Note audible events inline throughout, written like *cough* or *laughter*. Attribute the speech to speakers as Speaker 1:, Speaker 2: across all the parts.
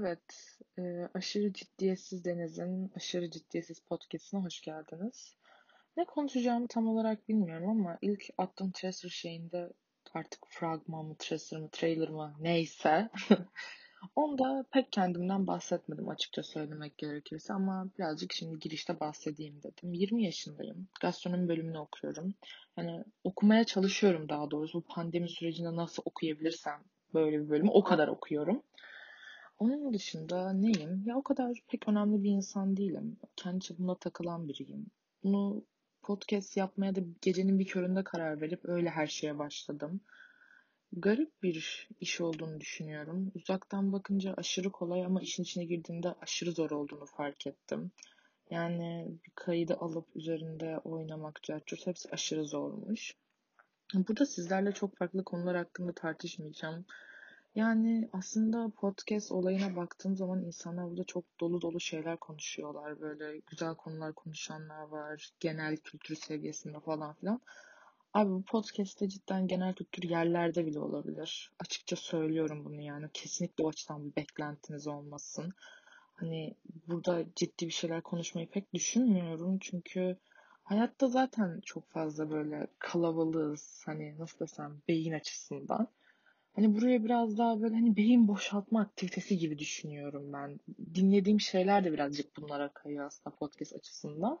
Speaker 1: Evet, eee, Aşırı Ciddiyetsiz Deniz'in Aşırı Ciddiyetsiz Podcast'ine hoş geldiniz. Ne konuşacağımı tam olarak bilmiyorum ama ilk attığım Tracer şeyinde artık fragman mı, Tracer mı, trailer mı neyse *laughs* onda pek kendimden bahsetmedim açıkça söylemek gerekirse ama birazcık şimdi girişte bahsedeyim dedim. 20 yaşındayım. Gastronomi bölümünü okuyorum. Yani okumaya çalışıyorum daha doğrusu. Bu pandemi sürecinde nasıl okuyabilirsem böyle bir bölümü o kadar okuyorum. Onun dışında neyim? Ya o kadar pek önemli bir insan değilim. Kendi çapımda takılan biriyim. Bunu podcast yapmaya da gecenin bir köründe karar verip öyle her şeye başladım. Garip bir iş olduğunu düşünüyorum. Uzaktan bakınca aşırı kolay ama işin içine girdiğinde aşırı zor olduğunu fark ettim. Yani bir kaydı alıp üzerinde oynamak, cartçut hepsi aşırı zormuş. Burada sizlerle çok farklı konular hakkında tartışmayacağım. Yani aslında podcast olayına baktığım zaman insanlar burada çok dolu dolu şeyler konuşuyorlar. Böyle güzel konular konuşanlar var. Genel kültür seviyesinde falan filan. Abi bu podcast'te cidden genel kültür yerlerde bile olabilir. Açıkça söylüyorum bunu yani. Kesinlikle o açıdan bir beklentiniz olmasın. Hani burada ciddi bir şeyler konuşmayı pek düşünmüyorum. Çünkü hayatta zaten çok fazla böyle kalabalığız. Hani nasıl desem beyin açısından. Hani buraya biraz daha böyle hani beyin boşaltma aktivitesi gibi düşünüyorum ben. Dinlediğim şeyler de birazcık bunlara kayıyor aslında podcast açısından.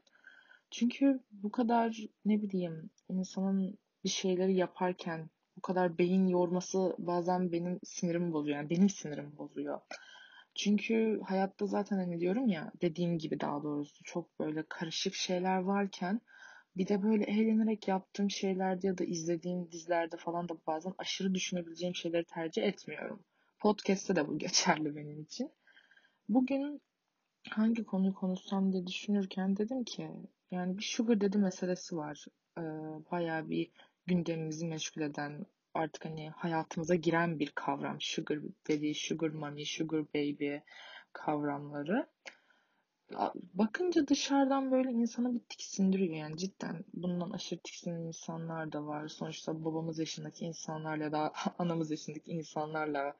Speaker 1: Çünkü bu kadar ne bileyim insanın bir şeyleri yaparken bu kadar beyin yorması bazen benim sinirimi bozuyor. Yani benim sinirimi bozuyor. Çünkü hayatta zaten hani diyorum ya dediğim gibi daha doğrusu çok böyle karışık şeyler varken bir de böyle eğlenerek yaptığım şeylerde ya da izlediğim dizilerde falan da bazen aşırı düşünebileceğim şeyleri tercih etmiyorum. Podcast'te de bu *laughs* geçerli benim için. Bugün hangi konuyu konuşsam diye düşünürken dedim ki yani bir sugar dedi meselesi var. Ee, bayağı bir gündemimizi meşgul eden artık hani hayatımıza giren bir kavram. Sugar dediği sugar money, sugar baby kavramları bakınca dışarıdan böyle insanı bir tiksindiriyor yani cidden bundan aşırı tiksinen insanlar da var. Sonuçta babamız yaşındaki insanlarla da *laughs* anamız yaşındaki insanlarla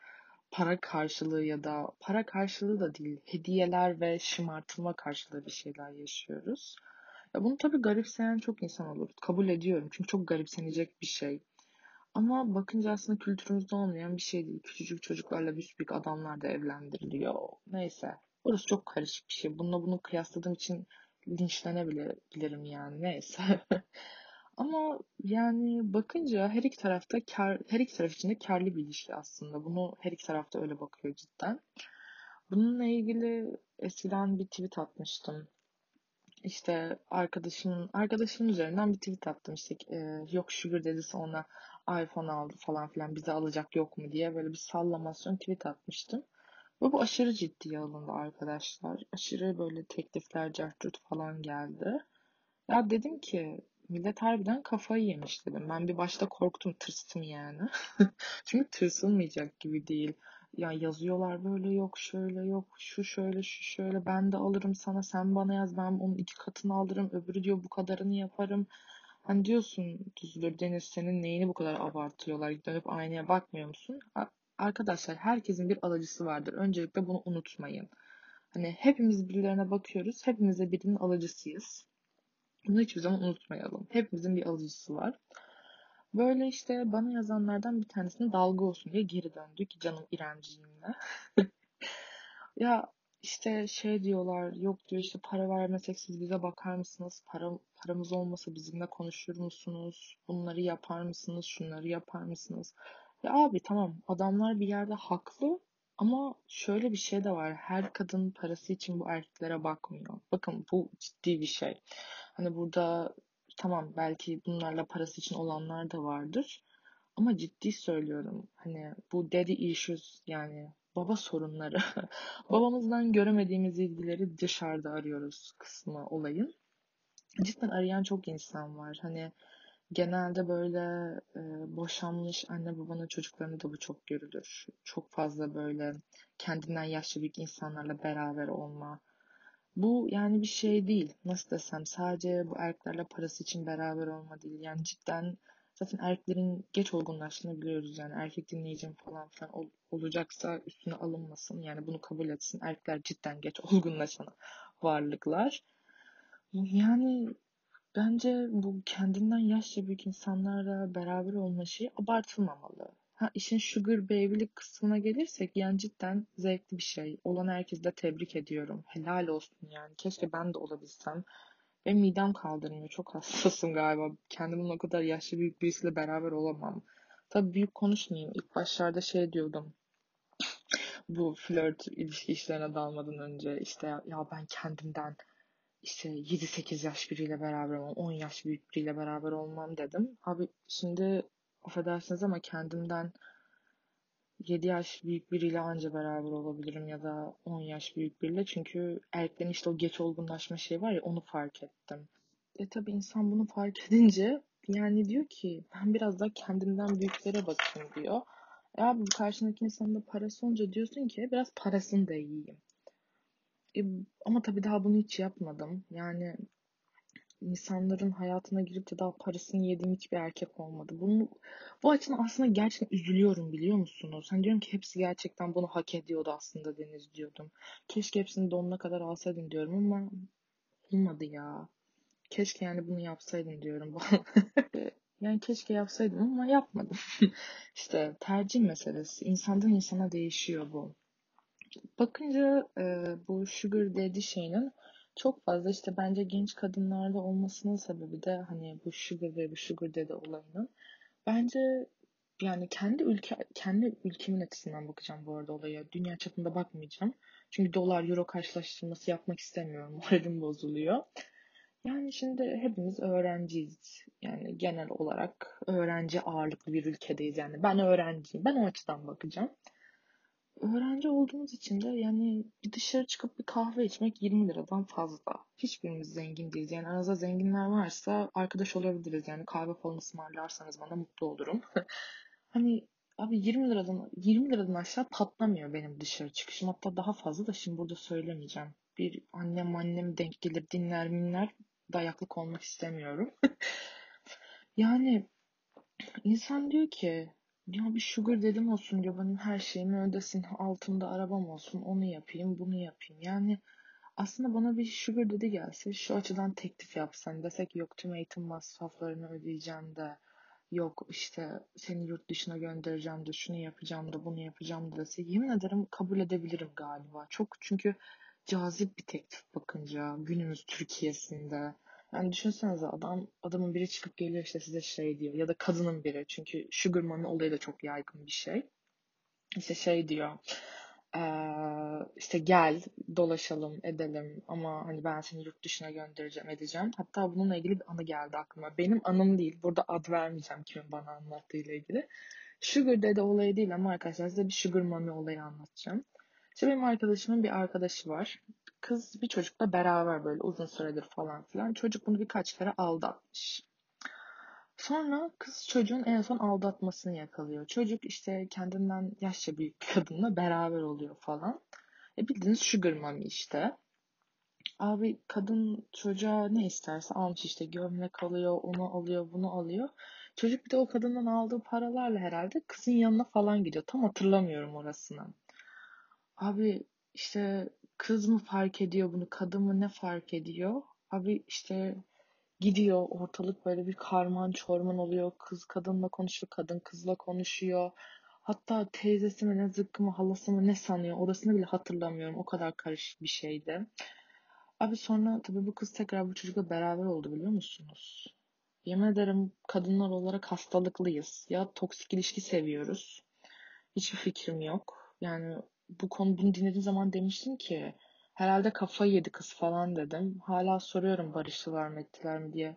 Speaker 1: para karşılığı ya da para karşılığı da değil hediyeler ve şımartılma karşılığı bir şeyler yaşıyoruz. Ya bunu tabii garipseyen çok insan olur. Kabul ediyorum çünkü çok garipsenecek bir şey. Ama bakınca aslında kültürümüzde olmayan bir şey değil. Küçücük çocuklarla büyük adamlar da evlendiriliyor. Neyse. Burası çok karışık bir şey. Bununla bunu kıyasladığım için linçlenebilirim yani. Neyse. *laughs* Ama yani bakınca her iki tarafta kar, her iki taraf için de karlı bir ilişki aslında. Bunu her iki tarafta öyle bakıyor cidden. Bununla ilgili eskiden bir tweet atmıştım. İşte arkadaşımın arkadaşımın üzerinden bir tweet attım işte e, yok Sugar dedi sonra iPhone aldı falan filan bize alacak yok mu diye böyle bir sallamasyon tweet atmıştım. Ve bu aşırı ciddiye alındı arkadaşlar. Aşırı böyle teklifler, cartçut falan geldi. Ya dedim ki millet harbiden kafayı yemiş dedim. Ben bir başta korktum, tırstım yani. *laughs* Çünkü tırsılmayacak gibi değil. Ya yazıyorlar böyle yok şöyle yok şu şöyle şu şöyle ben de alırım sana sen bana yaz ben onun iki katını alırım öbürü diyor bu kadarını yaparım. Hani diyorsun Düzülür Deniz senin neyini bu kadar abartıyorlar dönüp aynaya bakmıyor musun? Arkadaşlar herkesin bir alıcısı vardır. Öncelikle bunu unutmayın. Hani hepimiz birilerine bakıyoruz. Hepimiz de birinin alıcısıyız. Bunu hiçbir zaman unutmayalım. Hepimizin bir alıcısı var. Böyle işte bana yazanlardan bir tanesine dalga olsun diye geri döndü ki canım İremciğimle. *laughs* ya işte şey diyorlar yok diyor işte para vermesek siz bize bakar mısınız? Para, paramız olmasa bizimle konuşur musunuz? Bunları yapar mısınız? Şunları yapar mısınız? Ya abi tamam adamlar bir yerde haklı ama şöyle bir şey de var. Her kadın parası için bu erkeklere bakmıyor. Bakın bu ciddi bir şey. Hani burada tamam belki bunlarla parası için olanlar da vardır. Ama ciddi söylüyorum. Hani bu daddy issues yani baba sorunları. *laughs* Babamızdan göremediğimiz ilgileri dışarıda arıyoruz kısmı olayın. Cidden arayan çok insan var. Hani Genelde böyle e, boşanmış anne babanın çocuklarında da bu çok görülür. Çok fazla böyle kendinden yaşlı büyük insanlarla beraber olma. Bu yani bir şey değil. Nasıl desem sadece bu erkeklerle parası için beraber olma değil. Yani cidden Zaten erkeklerin geç olgunlaştığını biliyoruz yani erkek dinleyicim falan filan ol, olacaksa üstüne alınmasın. Yani bunu kabul etsin. Erkekler cidden geç *laughs* olgunlaşan varlıklar. Yani bence bu kendinden yaşça büyük insanlarla beraber olma şeyi abartılmamalı. Ha işin sugar baby'lik kısmına gelirsek yani cidden zevkli bir şey. Olan herkese de tebrik ediyorum. Helal olsun yani. Keşke ben de olabilsem. Ve midem kaldırmıyor. Çok hassasım galiba. Kendimin o kadar yaşlı büyük birisiyle beraber olamam. Tabii büyük konuşmayayım. İlk başlarda şey diyordum. Bu flört ilişki işlerine dalmadan önce işte ya ben kendimden işte 7-8 yaş biriyle beraber olmam, 10 yaş büyük biriyle beraber olmam dedim. Abi şimdi affedersiniz ama kendimden 7 yaş büyük biriyle anca beraber olabilirim ya da 10 yaş büyük biriyle. Çünkü erkeklerin işte o geç olgunlaşma şeyi var ya onu fark ettim. E tabi insan bunu fark *laughs* edince yani diyor ki ben biraz daha kendimden büyüklere bakayım diyor. E abi karşındaki insanın da parası olunca diyorsun ki biraz parasını da yiyeyim. E, ama tabii daha bunu hiç yapmadım. Yani insanların hayatına girip de daha parasını yediğim hiçbir erkek olmadı. Bunu, bu açıdan aslında gerçekten üzülüyorum biliyor musunuz? Hani diyorum ki hepsi gerçekten bunu hak ediyordu aslında Deniz diyordum. Keşke hepsini donuna kadar alsaydım diyorum ama olmadı ya. Keşke yani bunu yapsaydım diyorum. *laughs* yani keşke yapsaydım ama yapmadım. *laughs* İşte tercih meselesi. İnsandan insana değişiyor bu. Bakınca e, bu sugar daddy şeyinin çok fazla işte bence genç kadınlarda olmasının sebebi de hani bu sugar bu sugar daddy olayının. Bence yani kendi ülke kendi ülkemin açısından bakacağım bu arada olaya. Dünya çapında bakmayacağım. Çünkü dolar euro karşılaştırması yapmak istemiyorum. *laughs* Moralim bozuluyor. Yani şimdi hepimiz öğrenciyiz. Yani genel olarak öğrenci ağırlıklı bir ülkedeyiz. Yani ben öğrenciyim. Ben o açıdan bakacağım öğrenci olduğumuz için de yani bir dışarı çıkıp bir kahve içmek 20 liradan fazla. Hiçbirimiz zengin değiliz. Yani aranızda zenginler varsa arkadaş olabiliriz. Yani kahve falan ısmarlarsanız bana mutlu olurum. *laughs* hani abi 20 liradan 20 liradan aşağı patlamıyor benim dışarı çıkışım. Hatta daha fazla da şimdi burada söylemeyeceğim. Bir annem annem denk gelir dinler minler dayaklık olmak istemiyorum. *laughs* yani insan diyor ki ya bir sugar dedim olsun diyor benim her şeyimi ödesin altımda arabam olsun onu yapayım bunu yapayım. Yani aslında bana bir sugar dedi gelse şu açıdan teklif yapsan desek yok tüm eğitim masraflarını ödeyeceğim de yok işte seni yurt dışına göndereceğim de şunu yapacağım da bunu yapacağım da dese yemin ederim kabul edebilirim galiba. Çok çünkü cazip bir teklif bakınca günümüz Türkiye'sinde yani düşünsenize adam adamın biri çıkıp geliyor işte size şey diyor ya da kadının biri çünkü sugar mommy olayı da çok yaygın bir şey. İşte şey diyor ee, işte gel dolaşalım edelim ama hani ben seni yurt dışına göndereceğim edeceğim. Hatta bununla ilgili bir anı geldi aklıma. Benim anım değil. Burada ad vermeyeceğim kimin bana anlattığıyla ilgili. Sugar Daddy olayı değil ama arkadaşlar size bir Sugar Mommy olayı anlatacağım. İşte benim arkadaşımın bir arkadaşı var kız bir çocukla beraber böyle uzun süredir falan filan. Çocuk bunu birkaç kere aldatmış. Sonra kız çocuğun en son aldatmasını yakalıyor. Çocuk işte kendinden yaşça büyük kadınla beraber oluyor falan. E bildiğiniz sugar mommy işte. Abi kadın çocuğa ne isterse almış işte gömlek alıyor, onu alıyor, bunu alıyor. Çocuk bir de o kadından aldığı paralarla herhalde kızın yanına falan gidiyor. Tam hatırlamıyorum orasını. Abi işte kız mı fark ediyor bunu, kadın mı ne fark ediyor? Abi işte gidiyor ortalık böyle bir karman çorman oluyor. Kız kadınla konuşuyor, kadın kızla konuşuyor. Hatta teyzesi mi ne zıkkı mı halası mı ne sanıyor orasını bile hatırlamıyorum. O kadar karışık bir şeydi. Abi sonra tabii bu kız tekrar bu çocukla beraber oldu biliyor musunuz? Yemin ederim kadınlar olarak hastalıklıyız. Ya toksik ilişki seviyoruz. Hiçbir fikrim yok. Yani bu konu bunu dinlediğim zaman demiştim ki herhalde kafayı yedi kız falan dedim. Hala soruyorum barıştılar mı ettiler mi diye.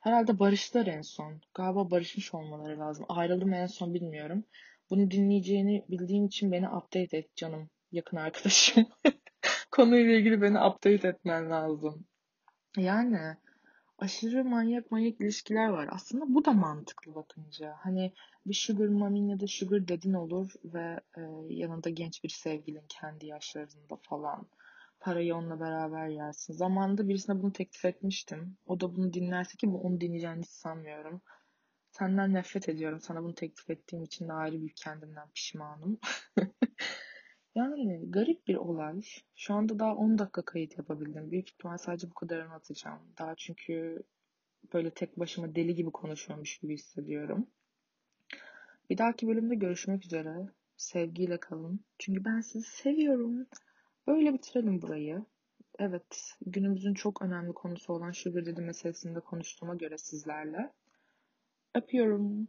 Speaker 1: Herhalde barıştılar en son. Galiba barışmış olmaları lazım. Ayrıldı mı en son bilmiyorum. Bunu dinleyeceğini bildiğim için beni update et canım. Yakın arkadaşım. *laughs* Konuyla ilgili beni update etmen lazım. Yani aşırı manyak manyak ilişkiler var. Aslında bu da mantıklı bakınca. Hani bir sugar mommy ya da sugar dadin olur ve e, yanında genç bir sevgilin kendi yaşlarında falan. Parayı onunla beraber yersin. Zamanında birisine bunu teklif etmiştim. O da bunu dinlerse ki bu onu dinleyeceğini hiç sanmıyorum. Senden nefret ediyorum. Sana bunu teklif ettiğim için de ayrı bir kendimden pişmanım. *laughs* yani garip bir olay. Şu anda daha 10 dakika kayıt yapabildim. Büyük ihtimal sadece bu kadarını atacağım. Daha çünkü böyle tek başıma deli gibi konuşuyormuş gibi hissediyorum. Bir dahaki bölümde görüşmek üzere. Sevgiyle kalın. Çünkü ben sizi seviyorum. Böyle bitirelim burayı. Evet, günümüzün çok önemli konusu olan Sugar Daddy meselesinde konuştuğuma göre sizlerle. Öpüyorum.